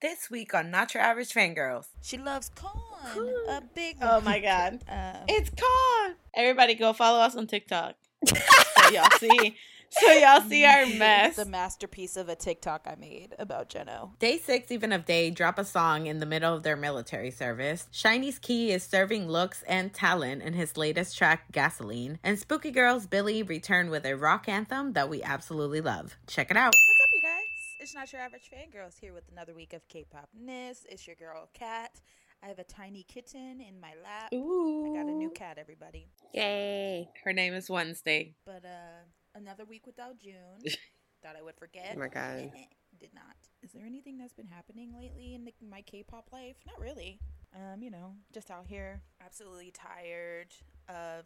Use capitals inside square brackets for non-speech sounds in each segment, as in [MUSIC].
This week on Not Your Average Fangirls. She loves corn. A big Oh my [LAUGHS] god. Um, It's con. Everybody go follow us on TikTok. [LAUGHS] so y'all see so y'all see our mess. the masterpiece of a TikTok I made about Jeno. Day six, even of day, drop a song in the middle of their military service. SHINee's Key is serving looks and talent in his latest track, Gasoline. And Spooky Girls Billlie return with a rock anthem that we absolutely love. Check it out. What's up, you guys? It's not your average fangirls here with another week of K-pop ness. It's your girl Kat. I have a tiny kitten in my lap. Ooh. I got a new cat, everybody. Yay. Her name is Wednesday. But uh, another week without June. [LAUGHS] Thought I would forget. Oh my God. [LAUGHS] Did not. Is there anything that's been happening lately in the, my K-pop life? Not really. Um, you know, just out here, absolutely tired of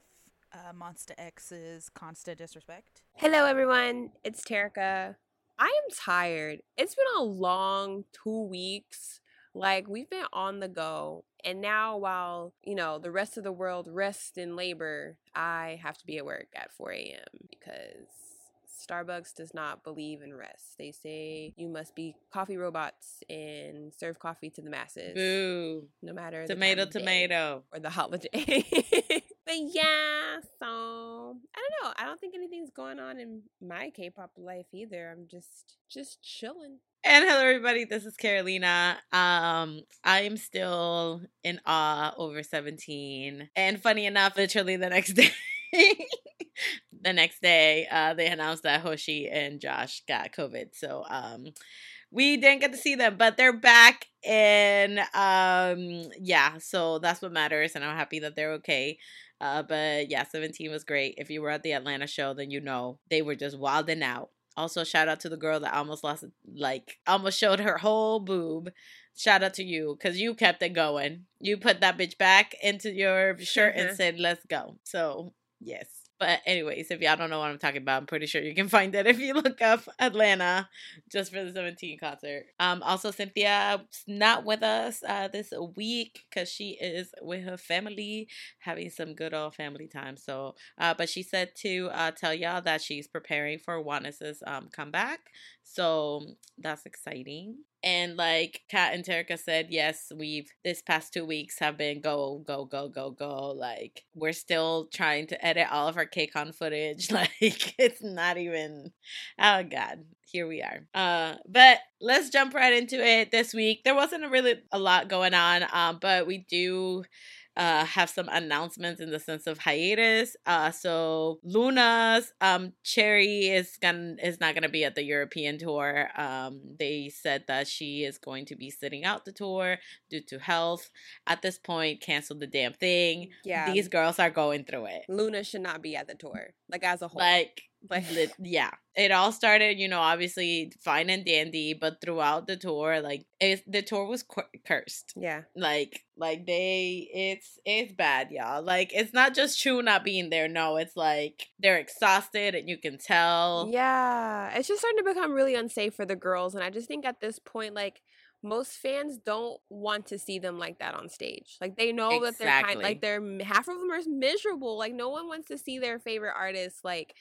uh, Monsta X's constant disrespect. Hello, everyone. It's Terica. I am tired. It's been a long two weeks. Like, we've been on the go. And now, while, you know, the rest of the world rests in labor, I have to be at work at 4 a.m. because Starbucks does not believe in rest. They say you must be coffee robots and serve coffee to the masses, Boo. no matter the Tomato, time of day tomato. or the holiday. [LAUGHS] but yeah, so I don't know. I don't think anything's going on in my K-pop life either. I'm just just chilling. And hello, everybody. This is Carolina. Um, I am still in awe over 17. And funny enough, literally the next [LAUGHS] day, the next day, uh, they announced that Hoshi and Josh got COVID. So, um, we didn't get to see them, but they're back. And, um, yeah, so that's what matters. And I'm happy that they're okay. Uh, but yeah, 17 was great. If you were at the Atlanta show, then you know they were just wilding out. Also, shout out to the girl that almost lost, like, almost showed her whole boob. Shout out to you because you kept it going. You put that bitch back into your shirt and Mhm. [LAUGHS] said, let's go. So, yes. But, anyways, if y'all don't know what I'm talking about, I'm pretty sure you can find it if you look up Atlanta just for the 17 concert. Um, also, Cynthia's not with us uh, this week because she is with her family having some good old family time. So, uh, but she said to uh, tell y'all that she's preparing for Juanes's um, comeback. So that's exciting. And like Kat and Terica said, yes, we've this past two weeks have been go, go, go, go, go. Like we're still trying to edit all of our KCON footage. [LAUGHS] Like it's not even oh god. Here we are. Uh but let's jump right into it this week. There wasn't a really a lot going on, um, but we do uh have some announcements in the sense of hiatus uh so LOONA's um cherry is gonna is not gonna be at the european tour. Um they said that she is going to be sitting out the tour due to health. At this point cancel the damn thing. Yeah, these girls are going through it. LOONA should not be at the tour, like as a whole. like like yeah it all started you know obviously fine and dandy but throughout the tour like it, the tour was cu- cursed yeah, like like they it's it's bad y'all like it's not just Chuu not being there no it's like they're exhausted and you can tell yeah. It's just starting to become really unsafe for the girls, and I just think at this point, like. Most fans don't want to see them like that on stage. Like they know that they're kind, like they're half of them are miserable. Like no one wants to see their favorite artist like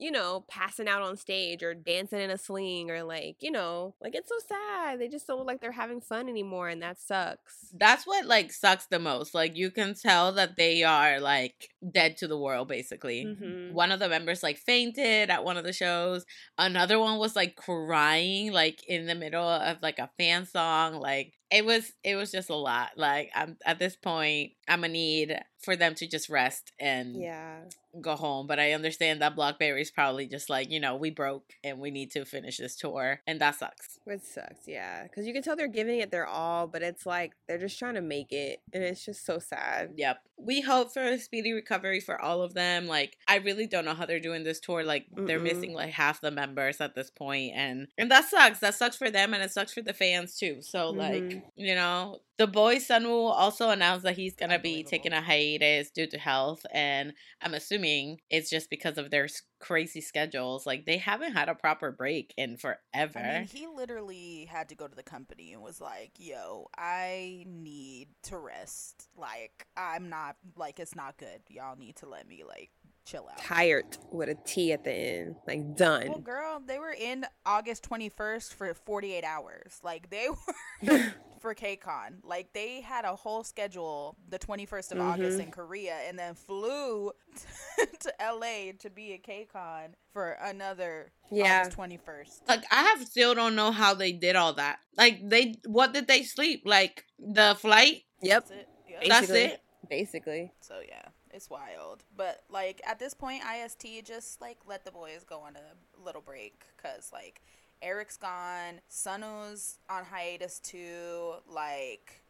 you know, passing out on stage or dancing in a sling or like, you know, like it's so sad. They just don't look like they're having fun anymore and that sucks. that's what like sucks the most like you can tell that they are like dead to the world basically Mhm. one of the members like fainted at one of the shows another one was like crying like in the middle of like a fan song like it was it was just a lot like i'm at this point i'm gonna need for them to just rest and Yeah. go home but i understand that blockberry's probably just like you know we broke and we need to finish this tour and that sucks It sucks, yeah. Because you can tell they're giving it their all, but it's like they're just trying to make it. And it's just so sad. Yep. We hope for a speedy recovery for all of them. Like, I really don't know how they're doing this tour. Like, they're missing like half the members at this point, and and that sucks. That sucks for them, and it sucks for the fans too. So, like, Mhm. You know, the boy Sunwoo also announced that he's gonna be taking a hiatus due to health, and I'm assuming it's just because of their crazy schedules. Like, they haven't had a proper break in forever. I mean, he literally had to go to the company and was like, "Yo, I need to rest. Like, I'm not like it's not good. Y'all need to let me like chill out. Tired with a T at the end. Like done. Well, girl, they were in August 21st for 48 hours. Like they [LAUGHS] were [LAUGHS] for KCON. Like they had a whole schedule the 21st of August Mhm. in Korea and then flew [LAUGHS] to LA to be at KCON for another Yeah. August 21st. Like I have still don't know how they did all that. Like they what did they sleep? Like the flight? Yep. That's it. Yep. That's it. Basically. So yeah, it's wild. But like at this point, IST just like let the boys go on a little break because like Eric's gone, Sunwoo's on hiatus too. Like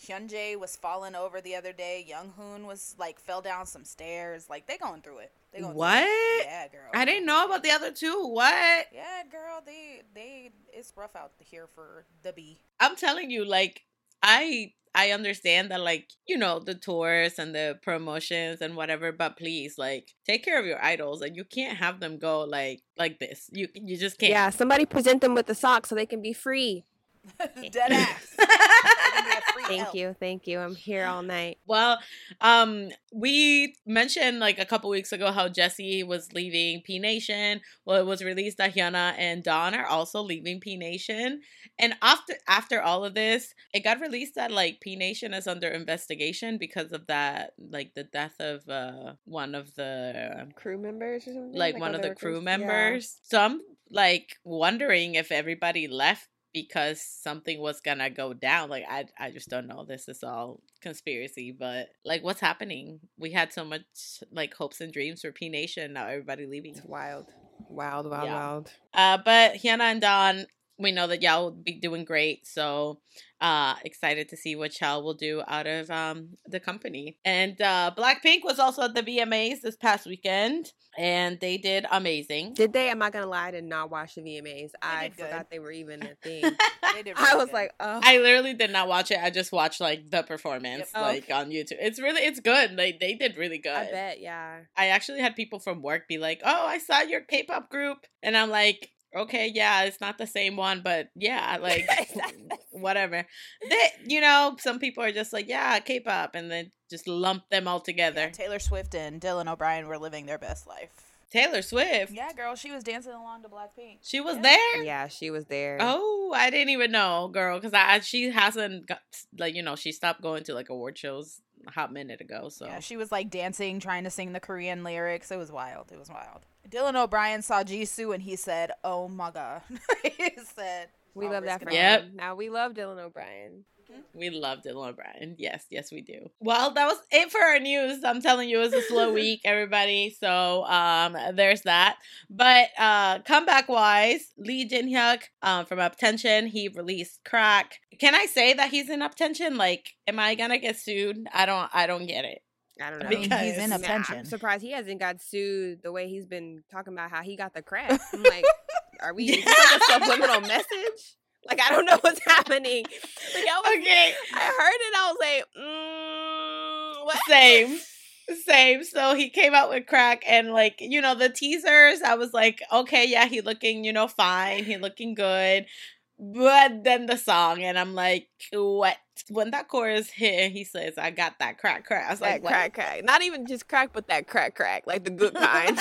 Hyunjae was falling over the other day. Young Hoon was like fell down some stairs. Like they going through it. They going What? It. Yeah, girl. I didn't know about the other two. What? Yeah, girl. They they it's rough out here for the B. I'm telling you, like I I understand that like, you know, the tours and the promotions and whatever, but please, like, take care of your idols and you can't have them go like like this. You you just can't. Yeah, somebody present them with the socks so they can be free. [LAUGHS] Dead ass. They're gonna be a free [LAUGHS] Thank help. you, thank you. I'm here all night. Well, um, we mentioned like a couple weeks ago how Jessi was leaving P Nation. Well, it was released that Hyuna and Dawn are also leaving P Nation. And after after all of this, it got released that like P Nation is under investigation because of that, like the death of uh one of the Crew members or something? like one oh, of the crew cons- yeah. members. So I'm like wondering if everybody left because something was gonna go down. Like I I just don't know. This is all conspiracy, but like what's happening? We had so much like hopes and dreams for P Nation. Now everybody leaving. It's wild. Wild, wild, Yeah. wild. Uh, but Hyuna and Dawn, we know that y'all will be doing great. So uh excited to see what y'all will do out of um the company. And uh Blackpink was also at the VMAs this past weekend and they did amazing. Did they? I'm not gonna lie, I did not watch the VMAs. I good. forgot they were even a thing. [LAUGHS] [LAUGHS] Did I was good. like, oh, I literally did not watch it. I just watched like the performance, Yep. like on YouTube. It's really, it's good. Like they did really good. I bet, yeah. I actually had people from work be like, "Oh, I saw your K-pop group," and I'm like, "Okay, yeah, it's not the same one, but yeah, [LAUGHS] like whatever." They, you know, some people are just like, "Yeah, K-pop," and then just lump them all together. Yeah, Taylor Swift and Dylan O'Brien were living their best life. Taylor Swift, Yeah, girl, she was dancing along to Blackpink. she was Yeah. there. Yeah, she was there. Oh, I didn't even know, girl, because I she hasn't got like you know she stopped going to like award shows a hot minute ago. So Yeah, she was like dancing, trying to sing the Korean lyrics. It was wild. It was wild. Dylan O'Brien saw Jisoo and he said, "Oh my god." [LAUGHS] he said, we love that risk for it. Yep. him. Now we love Dylan O'Brien. We love Dylan O'Brien. Yes, yes, we do. Well, that was it for our news. I'm telling you, it was a slow [LAUGHS] week, everybody. So um, there's that. But uh, comeback wise, Lee Jin Hyuk um, from UP10TION, he released Crack. Can I say that he's in UP10TION? Like, am I gonna get sued? I don't. I don't get it. I don't know. I mean, Because- he's in Nah, a Nah, pension. I'm surprised he hasn't got sued the way he's been talking about how he got the [LAUGHS] crack. I'm like, are we is this like a subliminal [LAUGHS] message? Like I don't know what's happening. Like, I, was, Okay, I heard it. I was like, mm, what? same. Same. So he came out with crack and like, you know, the teasers, I was like, okay, yeah, he looking, you know, fine. He looking good. But then the song, and I'm like, what? When that chorus hit, he says, I got that crack crack. I was that like, what? crack crack. Not even just crack, but that crack crack, like the good kind.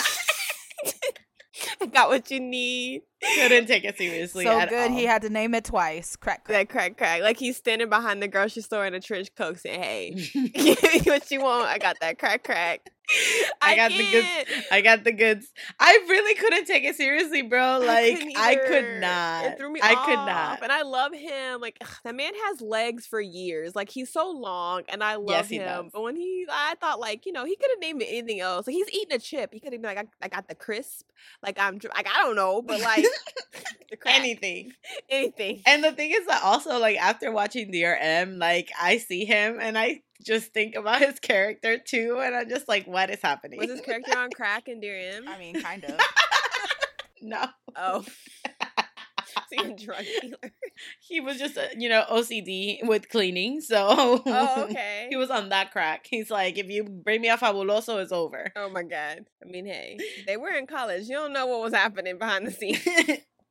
I [LAUGHS] [LAUGHS] got what you need. Couldn't take it seriously. so at good all. he had to name it twice. Crack, crack. That crack crack. Like he's standing behind the grocery store in a trench coat saying, Hey, [LAUGHS] give me what you want. I got that crack crack. I got the goods. I got the goods. I really couldn't take it seriously, bro. Like couldn't I, could not. It threw me I off, could not. And I love him. Like ugh, that man has legs for years. Like he's so long, and I love he him. But when he, I thought like you know he could have named it anything else. Like he's eating a chip. He could have been like I, I got the crisp. Like I'm like I don't know, but like [LAUGHS] [LAUGHS] Anything. anything. And the thing is that also, like, after watching Dear M, like, I see him and I just think about his character too. And I'm just like, what is happening? Was his character on crack in Dear M? I mean, kind of. [LAUGHS] no. oh, [LAUGHS] is he drug dealer? He was just, uh, you know, OCD with cleaning. So Oh, [LAUGHS] okay. he was on that crack. He's like, if you bring me a fabuloso, it's over. Oh my god. I mean, hey, they were in college. You don't know what was happening behind the scenes.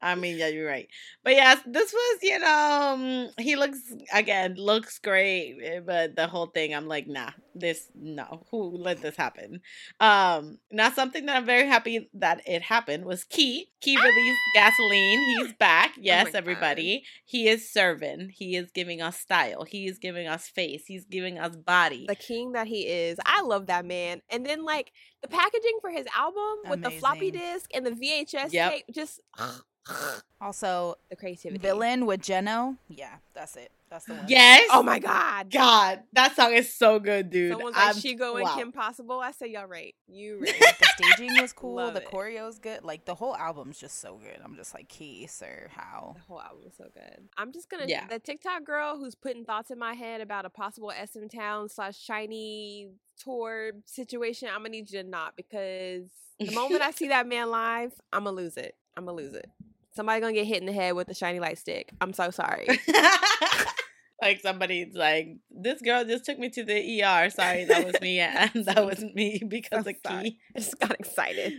I mean, yeah, you're right. But yes, this was, you know, um, he looks again looks great, eh, but the whole thing, I'm like, nah, this no, who let this happen? Um, now something that I'm very happy that it happened was Key. Key released gasoline. He's back. Yes, God. everybody. He is serving. He is giving us style. He is giving us face. He's giving us body. the king that he is. I love that man. And then like the packaging for his album with the floppy disk and the VHS Yep. tape, just Also, the creativity. villain with Jeno. Yeah, that's it. That's the one. yes. Oh my god. God, that song is so good, dude. Someone's like I'm- Shego and wow. Kim Possible. I say y'all right. You right. the staging was [LAUGHS] cool. Love the it. choreo's good. Like the whole album's just so good. I'm just like, Key, sir, how? The whole album is so good. I'm just gonna Yeah. the TikTok girl who's putting thoughts in my head about a possible SM Town slash SHINee tour situation. I'm gonna need you to not because the moment I see that man live, I'm gonna lose it. I'm gonna lose it. Somebody gonna get hit in the head with a SHINee light stick. I'm so sorry. [LAUGHS] like somebody's like, this girl just took me to the ER. Sorry, that was me, [LAUGHS] and [LAUGHS] that was me because I'm of sorry. Key. I just got excited.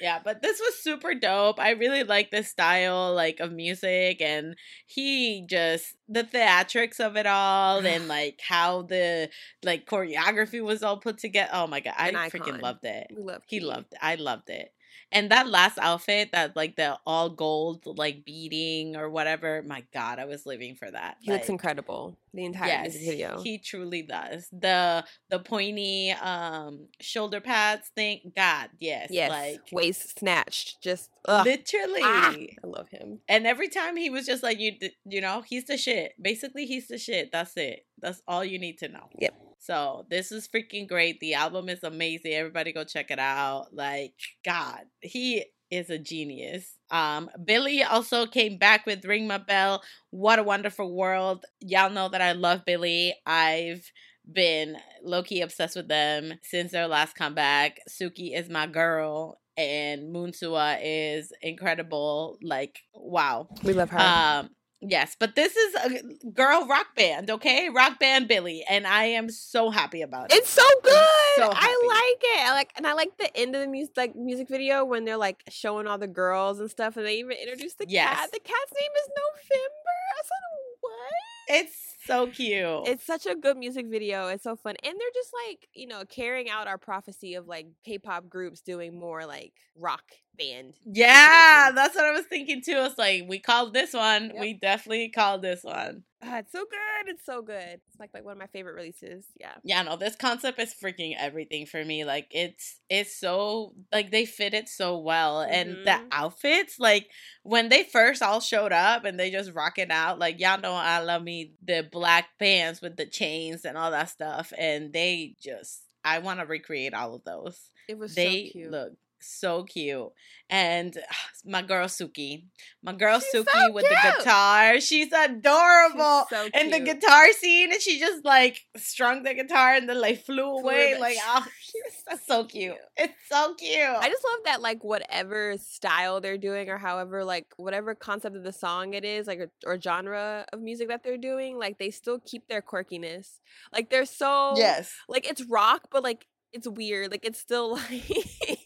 Yeah, but this was super dope. I really like the style like of music and he just the theatrics of it all and [SIGHS] like how the like choreography was all put together. Oh my god, I An freaking icon. loved it. We love He Key. loved it. I loved it. And that last outfit, that like the all gold like beading or whatever, my god, I was living for that. He looks incredible. The entire Yes, video. he truly does. The the pointy um shoulder pads thing, god, yes. yes, Like waist snatched. Just ugh. literally. Ah, I love him. And every time he was just like you, you know, he's the shit. Basically, he's the shit. That's it. That's all you need to know. Yep. So this is freaking great. The album is amazing. Everybody go check it out. Like God, he is a genius. Um, Billlie also came back with Ring My Bell. What a wonderful world. Y'all know that I love Billlie. I've been low key obsessed with them since their last comeback. Tsuki is my girl, and Moonsua is incredible. Like, wow. We love her. Um, yes, but this is a girl rock band, okay? Rock band Billlie, and I am so happy about it. It's so good. so I like it. I like and I like the end of the music like music video when they're like showing all the girls and stuff, and they even introduce the Yes. cat. The cat's name is November. I said what? It's so cute. It's such a good music video. It's so fun, and they're just like you know carrying out our prophecy of like K-pop groups doing more like rock band. yeah, situations. that's what I was thinking too. It's like we called this one. Yep. We definitely called this one. Ah, it's so good. It's so good. It's like like one of my favorite releases. Yeah. Yeah, no, this concept is freaking everything for me. Like it's it's so like they fit it so well. And the Mhm. outfits, like when they first all showed up and they just rocking out, like y'all know I love me the black pants with the chains and all that stuff. And they just I want to recreate all of those. It was They so cute. look so cute. And my girl Tsuki. My girl She's so Tsuki with the guitar. She's She's adorable so and the guitar scene and she just like strung the guitar and then like flew away away. like oh [LAUGHS] She was so so cute it's so cute I just love that like whatever style they're doing or however like whatever concept of the song it is like or, or genre of music that they're doing like they still keep their quirkiness like they're so yes like it's rock but like it's weird like it's still [LAUGHS] like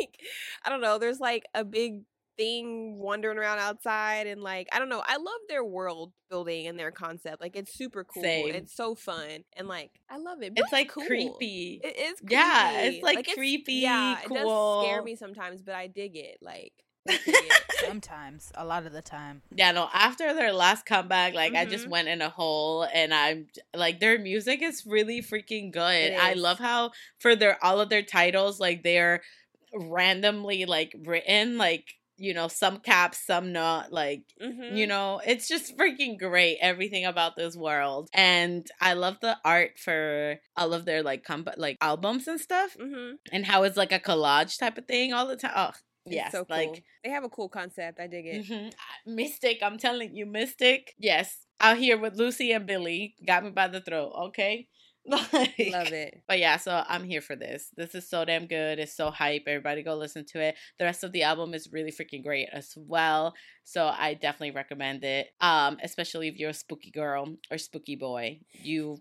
I don't know there's like a big thing wandering around outside and like I don't know I love their world building and their concept like it's super cool Same. it's so fun and like I love it it's like cool. creepy It is creepy. Yeah, it's, like, creepy, yeah, it does scare me sometimes, but I dig it. Like, dig it. [LAUGHS] Sometimes, a lot of the time. yeah no after their last comeback like i just Mhm. went in a hole and i'm like their music is really freaking good i love how for their all of their titles like they're randomly like written like you know some caps some not like Mhm. You know, it's just freaking great everything about this world. And I love the art for all of their like comp- like albums and stuff Mhm. and how it's like a collage type of thing all the time. Oh, yes, so cool. like they have a cool concept. I dig it. mhm. Mystic, I'm telling you, Mystic. Yes, out here with Lucy and Billlie got me by the throat, okay? [LAUGHS] Like, Love it. but yeah, so I'm here for this. This is so damn good. It's so hype. Everybody go listen to it. The rest of the album is really freaking great as well. So I definitely recommend it. Um, especially if you're a spooky girl or spooky boy. You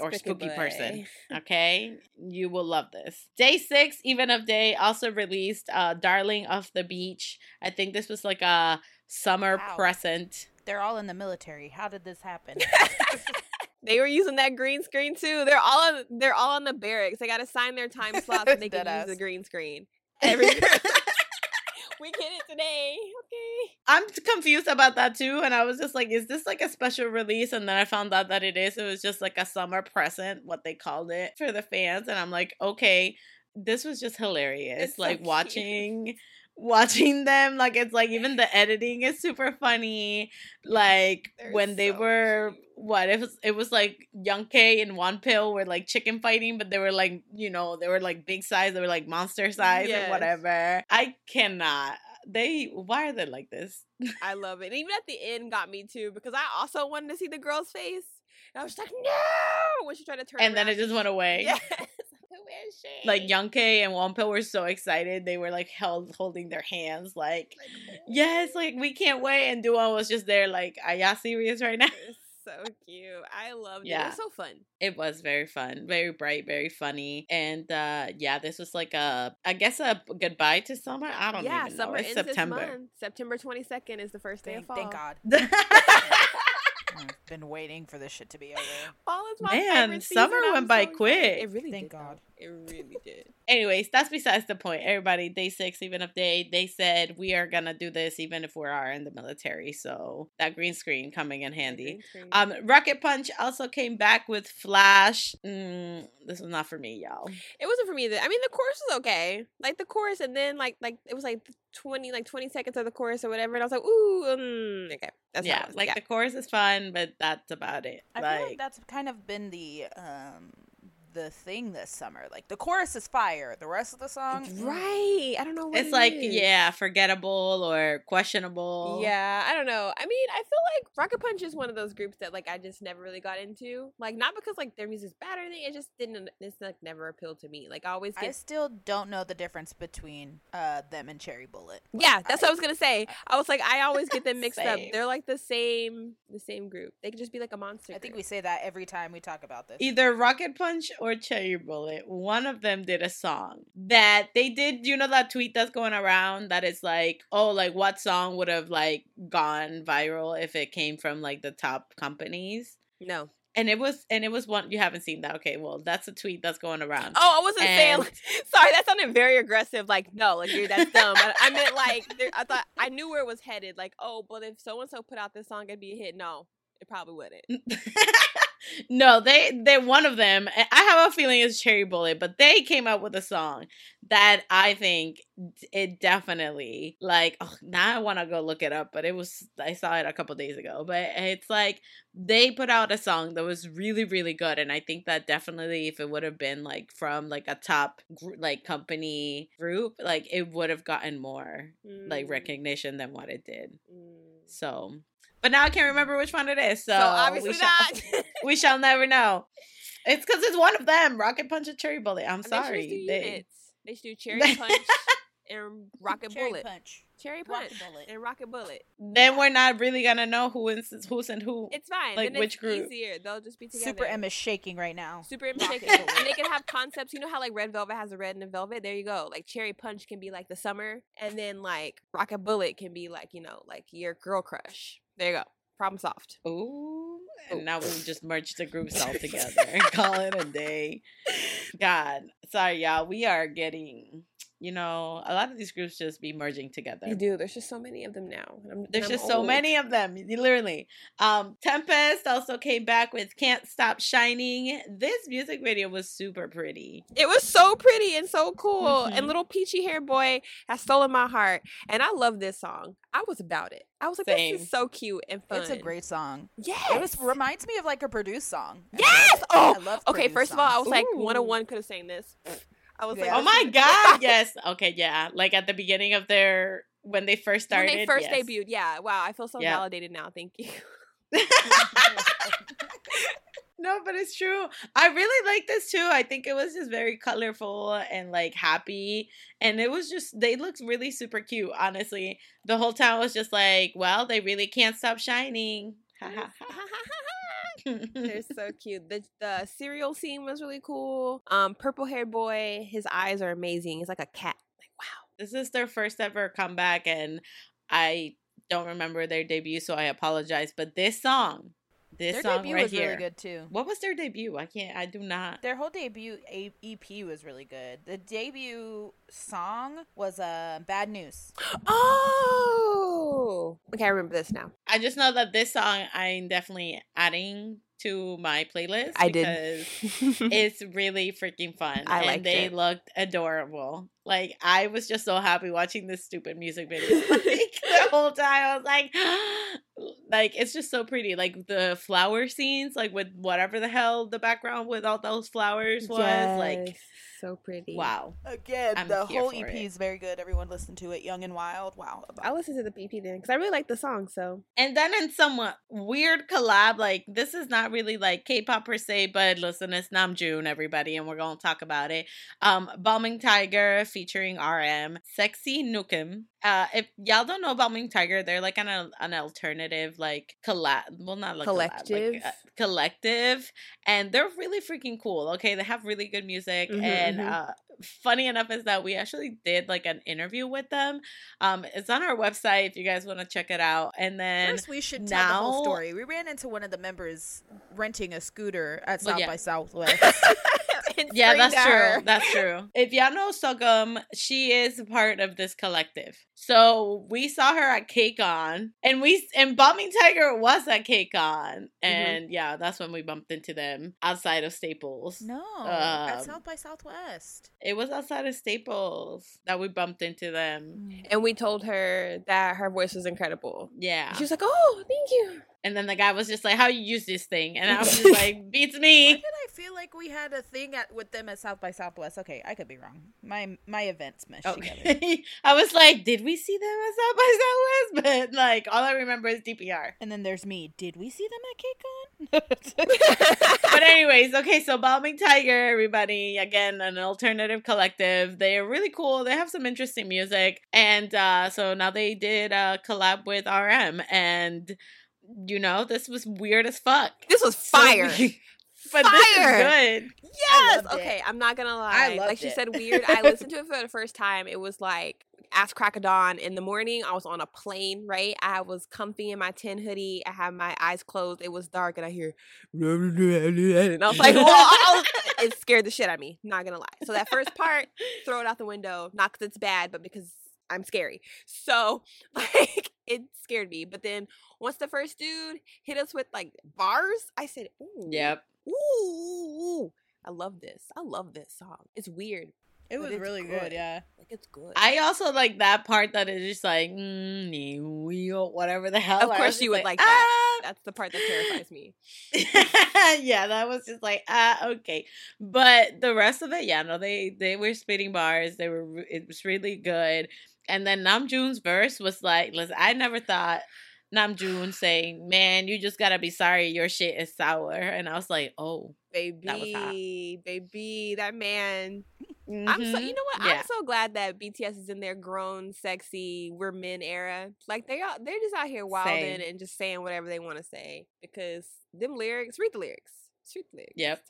or spooky person. [LAUGHS] Okay, you will love this. Day six, even of day, also released uh Darling of the Beach. I think this was like a summer How? present. They're all in the military. How did this happen? [LAUGHS] They were using that green screen too. They're all on, they're all on the barracks. They got to sign their [LAUGHS] time slots so they can Deadass. use the green screen. [LAUGHS] Every [LAUGHS] we get it today. Okay. I'm confused about that too, and I was just like, "Is this like a special release?" And then I found out that it is. It was just like a summer present, what they called it for the fans, and I'm like, "Okay, this was just hilarious." It's like cute. watching, watching them. Like it's like even the editing is super funny. Like They're when they so were cute. What it was. It was like Young K and Wonpil were like chicken fighting, but they were like you know they were like big size. They were like monster size Yes. or whatever. I cannot. They why are they like this? [LAUGHS] I love it. And even at the end got me too because I also wanted to see the girl's face. And I was just like, no, when she tried to turn and then it just went away. [LAUGHS] Yes. Is she? Like Young K and Wonpil were so excited. They were like held holding their hands like yes, like we can't wait. And Dowoon was just there like, are y'all serious right now? It's so cute. I loved it. It Yeah. was so fun. It was very fun, very bright, very funny. And uh yeah, this was like a I guess a goodbye to summer. I don't know. yeah, even know. summer It's ends September. this month. September 22nd is the first day of fall. thank God. [LAUGHS] [LAUGHS] I've been waiting for this shit to be over. Fall is my Man, favorite summer season. went I'm by so excited. quick. It really Thank did. God. though. It really did. Anyways, that's besides the point. Everybody, day six, even if they they said we are gonna do this even if we are in the military. So that green screen coming in handy. Um, Rocket Punch also came back with Flash. Mm, this was not for me, y'all. It wasn't for me either. I mean, the course was okay. Like the course, and then like like it was like twenty like twenty seconds of the chorus or whatever, and I was like, ooh, mm, okay, that's yeah, like yeah. the chorus is fun, but that's about it. I like, feel like that's kind of been the um the thing this summer. Like the chorus is fire. The rest of the song, mm, right. I don't know. What it's it like is. yeah, forgettable or questionable. Yeah, I don't know. I mean, I feel like Rocket Punch is one of those groups that like I just never really got into. Like not because like their music's bad or anything. It just didn't. It's like never appealed to me. Like I always I still don't know the difference between uh them and Cherry Bullet. Like, yeah, that's what I I- was gonna say. [LAUGHS] I was like, I always get them mixed up. They're like the same, the same group. They could just be like a monster. I think we say that every time we talk about this. Either Rocket Punch or Cherry Bullet, one of them did a song that they did. You know that tweet that's going around that is like, oh, like what song would have like gone viral if it came from like the top companies? no. And it was, and it was one you haven't seen that. Okay, well, that's a tweet that's going around. Oh, I wasn't saying. And- Like, [LAUGHS] sorry, that sounded very aggressive. Like, no, like you're that's dumb. I, I meant like there, I thought I knew where it was headed. Like, oh, but if so and so put out this song, it'd be a hit. No, it probably wouldn't. [LAUGHS] no, they they one of them. I have a feeling it's Cherry Bullet, but they came up with a song that I think it definitely like. Oh, now I want to go look it up, but it was I saw it a couple days ago. But it's like they put out a song that was really really good, and I think that definitely if it would have been like from like a top gr- like company group, like it would have gotten more like Mm, recognition than what it did. mm. So. But now I can't remember which one it is. So, So, obviously we shall- not. [LAUGHS] we shall never know. It's because it's one of them. Rocket Punch and Cherry Bullet. I'm They sorry. They- units. They should do [LAUGHS] cherry punch and rocket Cherry bullet. Punch. Cherry punch Rocket Bullet. and rocket bullet. then we're not really gonna know who is who's and who. It's fine. Like, then which it's group? easier. They'll just be together. Super M is shaking right now. Super M Rocket shaking. And they can have concepts. You know how like Red Velvet has a red and a velvet? There you go. Like Cherry Punch can be like the summer. And then like Rocket Bullet can be like, you know, like your girl crush. There you go. Problem solved. Ooh, and Ooh. now we just merge the groups all [LAUGHS] together and call it a day. God, sorry, y'all. We are getting, you know, a lot of these groups just be merging together. You do. There's just so many of them now. and I'm- and There's I'm just so many of them, literally. Um, Tempest also came back with "Can't Stop Shining." This music video was super pretty. It was so pretty and so cool. Mhm. And little peachy hair boy has stolen my heart. And I love this song. I was about it. I was like, Same. this is so cute and fun. It's a great song. Yes. It was reminds me of like a produced song. Yes! Oh, I love Okay, produced first of all, I songs. was like, Ooh. 101 could have sang this. I was like, oh, oh my god, [LAUGHS] yes. Okay, yeah. Like at the beginning of their when they first started. when they first yes. debuted. Yeah. Wow. I feel so Yeah. validated now. Thank you. [LAUGHS] no, but it's true. I really like this too. I think it was just very colorful and like happy. And it was just they looked really super cute, honestly. The whole town was just like, well, they really can't stop shining. [LAUGHS] They're [LAUGHS] so cute. The the cereal scene was really cool. Um, purple haired boy, his eyes are amazing. He's like a cat. Like wow. this is their first ever comeback and I don't remember their debut, so I apologize. But this song, this Their song debut right was here. really good too. What was their debut? I can't. I do not. Their whole debut A- EP was really good. The debut song was uh, "Bad News." [GASPS] Oh, Oh. okay, I remember this now. I just know that this song I'm definitely adding to my playlist. I did. because [LAUGHS] it's really freaking fun. I and liked they it. looked adorable. Like I was just so happy watching this stupid music video. [LAUGHS] like the whole time I was like [GASPS] like it's just so pretty. Like the flower scenes, like with whatever the hell the background with all those flowers was. Like Yes, so pretty. wow. Again, I'm the whole EP it. is very good. Everyone listen to it. Young and Wild. Wow. I listened to the EP then because I really like the song. So And then in somewhat weird collab, like this is not really like K-pop per se, but listen, it's Namjoon, everybody, and we're gonna talk about it. Um, Balming Tiger featuring RM, Sexy Nukem. Uh, if y'all don't know Balming Tiger, they're like an an alternative like collab, well not like collab, like, Collective. uh, collective, and they're really freaking cool. Okay, they have really good music, Mhm, and mhm. uh, funny enough is that we actually did like an interview with them. Um, it's on our website if you guys want to check it out, and then. First, we should tell the whole story. We ran into one of the members renting a scooter at Well, South yeah. by Southwest. [LAUGHS] [LAUGHS] [LAUGHS] Yeah, that's at true. That's true. [LAUGHS] If y'all know sogumm, she is part of this collective. So we saw her at KCON, and we and Balming Tiger was at KCON, and yeah, that's when we bumped into them outside of Staples. no, Um, at South by Southwest. It was outside of Staples that we bumped into them. And we told her that her voice was incredible. Yeah, She was like, "Oh, thank you." And then the guy was just like, "How you use this thing?" And I was just [LAUGHS] like, "Beats Why me." did I feel like we had a thing at with them at South by Southwest? Okay, I could be wrong. My my events meshed together. [LAUGHS] I was like, "Did we see them at South by Southwest?" [LAUGHS] But like, all I remember is DPR. And then there's me. Did we see them at KCON? but anyways, okay, so Balming Tiger, everybody, again, an alternative collective. They're really cool. They have some interesting music. And uh so now they did a collab with RM and you know, this was weird as fuck. This was fire. we- [LAUGHS] but this is Fire. good. Yes. loved it. Okay, I'm not gonna lie. Like she it. said, weird. I [LAUGHS] listened to it for the first time. It was like ask crack of dawn in the morning. I was on a plane, right? I was comfy in my tin hoodie. I had my eyes closed. It was dark, and I hear, and I was like, "Whoa!" [LAUGHS] It scared the shit out of me. Not gonna lie. So that first part, throw it out the window. Not because it's bad, but because I'm scary. So [LAUGHS] like it scared me. But then once the first dude hit us with like bars, I said, "Ooh, Yep. Ooh, ooh, ooh. I love this. I love this song. It's weird. It was really good. good. Yeah. Like it's good. I also like that part that is just like mm, oh, whatever the hell. Of course you would like that. "Ah." That's the part that terrifies me. [LAUGHS] yeah, that was just like ah okay, but the rest of it, yeah, no, they they were spitting bars. They were it was really good, and then Namjoon's verse was like, listen, I never thought Namjoon saying, "Man, you just gotta be sorry, your shit is sour," and I was like, oh, That. Baby, baby, that man. I'm so you mhm, know what? yeah. I'm so glad that BTS is in their grown, sexy, we're men era. Like they are they're just out here wilding Same. and just saying whatever they want to say. Because them lyrics, read the lyrics. Just read the lyrics. Yep.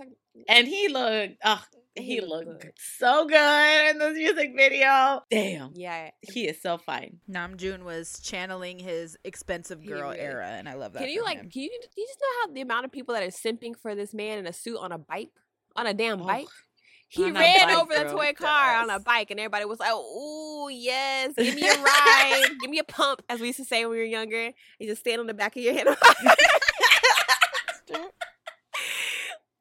And he looked, oh, He he, looked looked good. so good in this music video. Damn, Yeah. he is so fine. Namjoon was channeling his expensive girl really- era, and I love that. Can you like? him. Can you, do you just know how the amount of people that are simping for this man in a suit on a bike, on a damn Oh, bike? He on ran bike, over the girl. toy car on a bike, and everybody was like, "Ooh, yes, give me a [LAUGHS] ride, give me a pump," as we used to say when we were younger. You just stand on the back of your hand. [LAUGHS]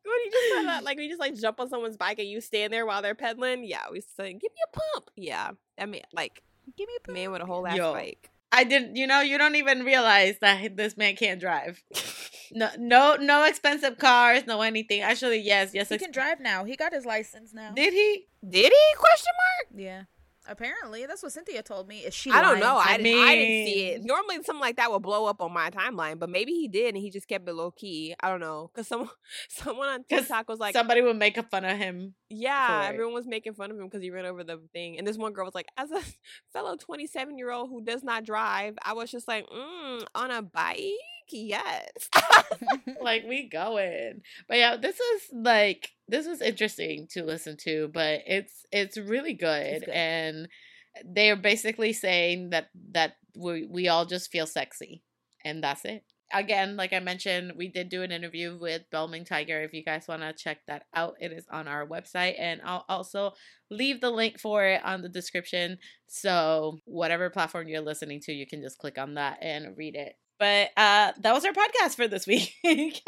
When you just said that, [LAUGHS] [LAUGHS] like we just like jump on someone's bike and you stand there while they're pedaling. Yeah, we say, "Give me a pump." Yeah, that man, like Give me a pump. man with a whole ass Yo. bike. I didn't, you know, you don't even realize that this man can't drive. [LAUGHS] No, no, no expensive cars, no anything. Actually, yes, yes. He ex- can drive now. He got his license now. Did he? Did he? Question mark. yeah. Apparently, that's what Cynthia told me. Is she? I don't lying know. to I, me? didn't, I didn't see it. mean- Normally, something like that would blow up on my timeline, but maybe he did, and he just kept it low key. I don't know, because someone, [LAUGHS] someone on 'Cause TikTok was like, Somebody would make fun of him. "Yeah, everyone was making fun of him because he ran over the thing." And this one girl was like, "As a [LAUGHS] fellow twenty-seven year old who does not drive, I was just like, mm, on a bike, yes." [LAUGHS] like we going. But yeah, this is like this was interesting to listen to, but it's it's really good, good. and they're basically saying that that we we all just feel sexy, and that's it. Again, like I mentioned, we did do an interview with Balming Tiger. If you guys want to check that out, it is on our website, and I'll also leave the link for it on the description. So whatever platform you're listening to, you can just click on that and read it. But uh that was our podcast for this week. [LAUGHS]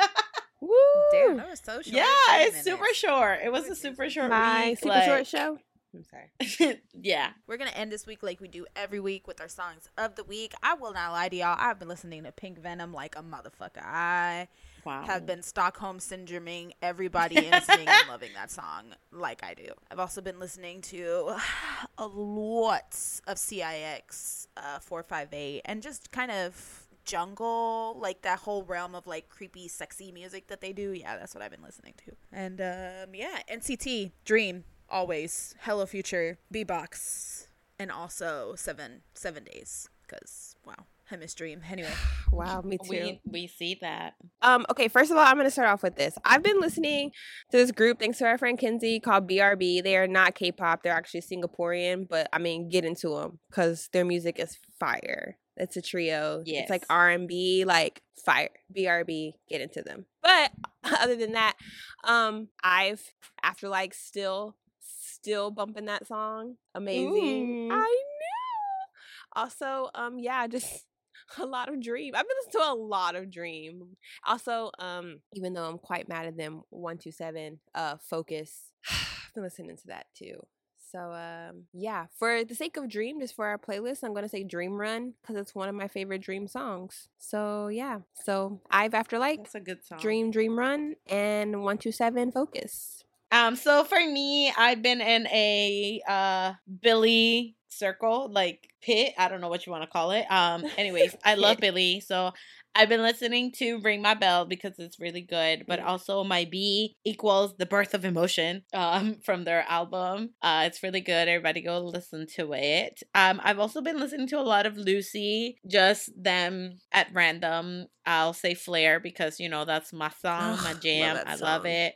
Woo! Damn, that was so short. yeah, 20 it's super short. It was a super short My week. super like- short show. I'm sorry. [LAUGHS] yeah. We're gonna end this week like we do every week with our songs of the week. I will not lie to y'all. I've been listening to Pink Venom like a motherfucker. I Wow. have been Stockholm syndroming everybody and listening and [LAUGHS] loving that song like I do. I've also been listening to [SIGHS] a lot of CIX uh, 458 and just kind of jungle, like that whole realm of like creepy, sexy music that they do. Yeah, that's what I've been listening to. And um, yeah, NCT, Dream, always, Hello Future, B-Box, and also Seven Seven Days. Because, wow, I miss Dream. Anyway. [SIGHS] Wow, me too. We we see that. Um, okay, first of all, I'm gonna start off with this. I've been listening to this group thanks to our friend Kinsey called BRB. They are not K-pop; they're actually Singaporean. But I mean, get into them because their music is fire. It's a trio. It's like R and B, like fire. BRB, get into them. But [LAUGHS] other than that, um, IVE after like still still bumping that song. Amazing. Ooh. I know. Also, um, yeah, just [LAUGHS] a lot of Dream. I've been listening to a lot of Dream. Also, um, even though I'm quite mad at them, one two seven, uh, Focus. [SIGHS] I've been listening to that too. So um, yeah, for the sake of Dream, just for our playlist, I'm gonna say Dream Run because it's one of my favorite Dream songs. So yeah, so IVE after like That's a good song. Dream Dream Run and one two seven Focus. Um, so for me, I've been in a uh Billlie circle, like pit. I don't know what you want to call it. Um, anyways, I love [LAUGHS] Billlie, so I've been listening to Ring My Bell because it's really good. But Mm. also my B equals the birth of emotion. Um, [LAUGHS] from their album. Uh, it's really good. Everybody go listen to it. Um, I've also been listening to a lot of Lucy, just them at random. I'll say Flair because you know that's my song, my love jam. that I love it.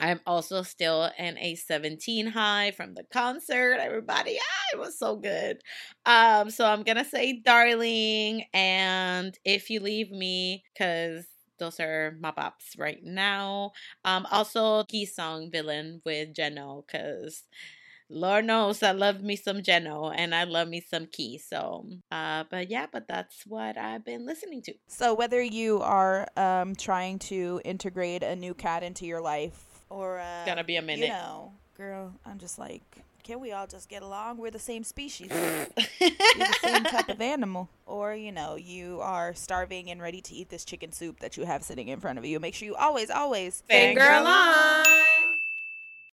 I'm also still in a 17 high from the concert. Everybody, ah, it was so good. Um, so I'm gonna say Darling and If You Leave Me, because those are my bops right now. Um, also Key Song Villain with Jeno, because Lord knows I love me some Jeno and I love me some Key. So uh but yeah, but that's what I've been listening to. So whether you are um, trying to integrate a new cat into your life or uh, Gonna be a minute. you know, girl, I'm just like, can we all just get along? We're the same species. [LAUGHS] We're the same type of animal. Or, you know, you are starving and ready to eat this chicken soup that you have sitting in front of you. Make sure you always, always Fangirl on.